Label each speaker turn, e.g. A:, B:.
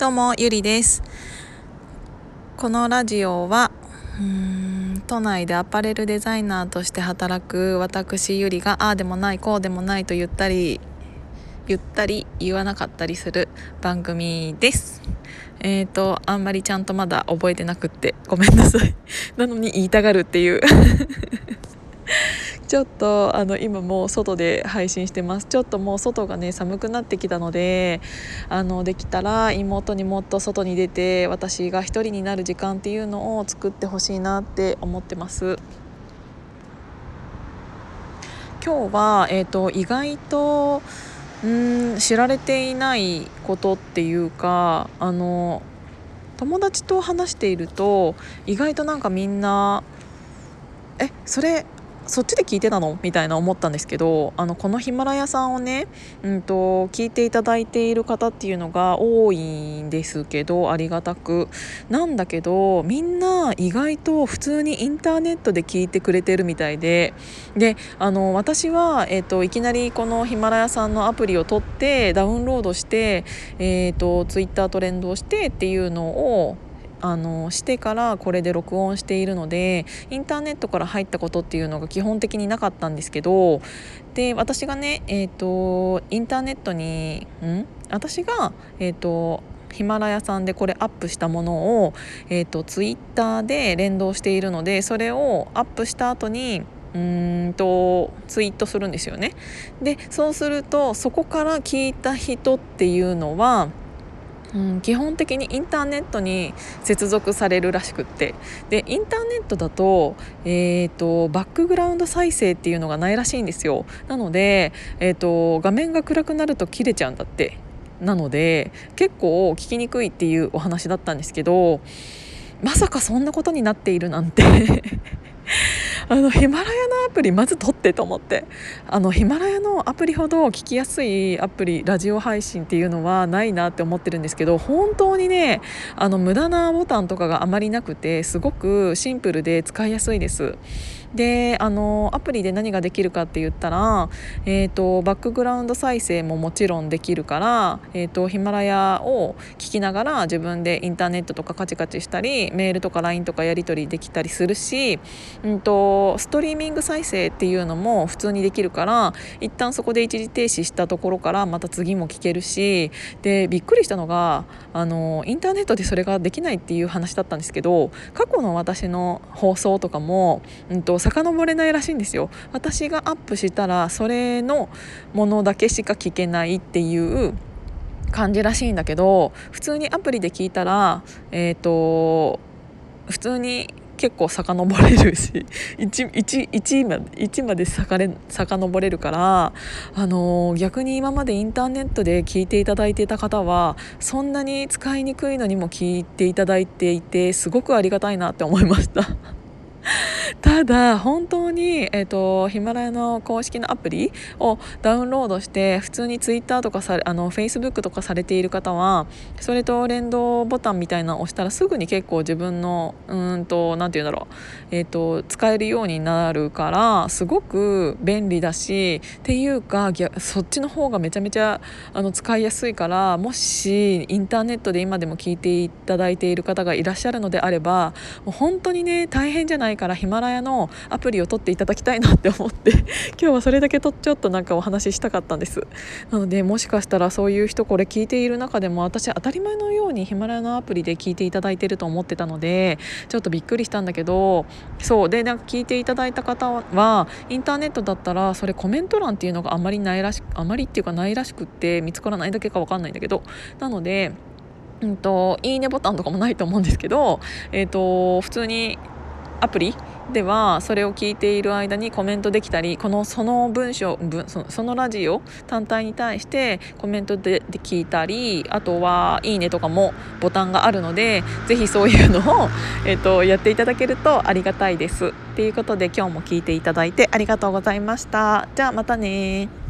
A: どうもゆりです。このラジオは都内でアパレルデザイナーとして働く私ゆりがああでもないこうでもないと言ったり言ったり言わなかったりする番組です。えーとあんまりちゃんとまだ覚えてなくってごめんなさい。なのに言いたがるっていう。ちょっとあの今もう外で配信してます。ちょっともう外がね寒くなってきたのであのできたら妹にもっと外に出て私が一人になる時間っていうのを作ってほしいなって思ってます。今日は、えーと、意外とうん知られていないことっていうかあの友達と話していると意外となんかみんな「えそれそっちで聞いてたの？みたいな思ったんですけどあのこのヒマラヤさんをね、うんと、聞いていただいている方っていうのが多いんですけどありがたく。なんだけどみんな意外と普通にインターネットで聞いてくれてるみたいで。であの私は、えーと、いきなりこのヒマラヤさんのアプリを取ってダウンロードして、えーと、とツイッターと連動してっていうのをあのしてからこれで録音しているのでインターネットから入ったことっていうのが基本的になかったんですけどで私がねえっ、ー、とインターネットにん？私がえっ、ー、とヒマラヤさんでこれアップしたものを、えーと、ツイッターで連動しているのでそれをアップした後にうんとツイートするんですよね。でそうするとそこから聞いた人っていうのはうん、基本的にインターネットに接続されるらしくって。でインターネットだと,、えーと、バックグラウンド再生っていうのがないらしいんですよ。なので、えーと、画面が暗くなると切れちゃうんだって。なので結構聞きにくいっていうお話だったんですけどまさかそんなことになっているなんて。あのヒマラヤのアプリまず取ってと思ってあのヒマラヤのアプリほど聞きやすいアプリラジオ配信っていうのはないなって思ってるんですけど本当にねあの無駄なボタンとかがあまりなくてすごくシンプルで使いやすいです。であのアプリで何ができるかって言ったら、えーと、バックグラウンド再生ももちろんできるから、えーと、ヒマラヤを聞きながら自分でインターネットとかカチカチしたりメールとか LINE とかやり取りできたりするし、うんと、ストリーミング再生っていうのも普通にできるから一旦そこで一時停止したところからまた次も聞けるしでびっくりしたのがあのインターネットでそれができないっていう話だったんですけど過去の私の放送とかも、うんと遡れないらしいんですよ。私がアップしたらそれのものだけしか聞けないっていう感じらしいんだけど普通にアプリで聞いたらえっ、ー、と普通に結構遡れるし 1, 1, 1, まで1まで遡れるからあの逆に今までインターネットで聞いていただいていた方はそんなに使いにくいのにも聞いていただいていてすごくありがたいなって思いました。ただ本当に、えーと、ヒマラヤの公式のアプリをダウンロードして普通にツイッターとかさあのフェイスブックとかされている方はそれと連動ボタンみたいなのを押したらすぐに結構自分のうんと何て言うんだろう、えーと、使えるようになるからすごく便利だしっていうかそっちの方がめちゃめちゃあの使いやすいからもしインターネットで今でも聞いていただいている方がいらっしゃるのであればもう本当にね大変じゃない？からヒマラヤのアプリを取っていただきたいなって思って 今日はそれだけとちょっとなんかお話ししたかったんです。なのでもしかしたらそういう人これ聞いている中でも私当たり前のようにヒマラヤのアプリで聞いていただいてると思ってたのでちょっとびっくりしたんだけどそう。でなんか聞いていただいた方はインターネットだったらそれコメント欄っていうのがあまりないらしくあまりっていうかないらしくって見つからないだけか分かんないんだけど。なのでうんと、いいねボタンとかもないと思うんですけど、えーと普通にアプリではそれを聞いている間にコメントできたりこのその文章そのラジオ単体に対してコメントでで聞いたりあとは「いいね」とかもボタンがあるのでぜひそういうのを、えーと、やっていただけるとありがたいです。ということで今日も聞いていただいてありがとうございました。じゃあまたね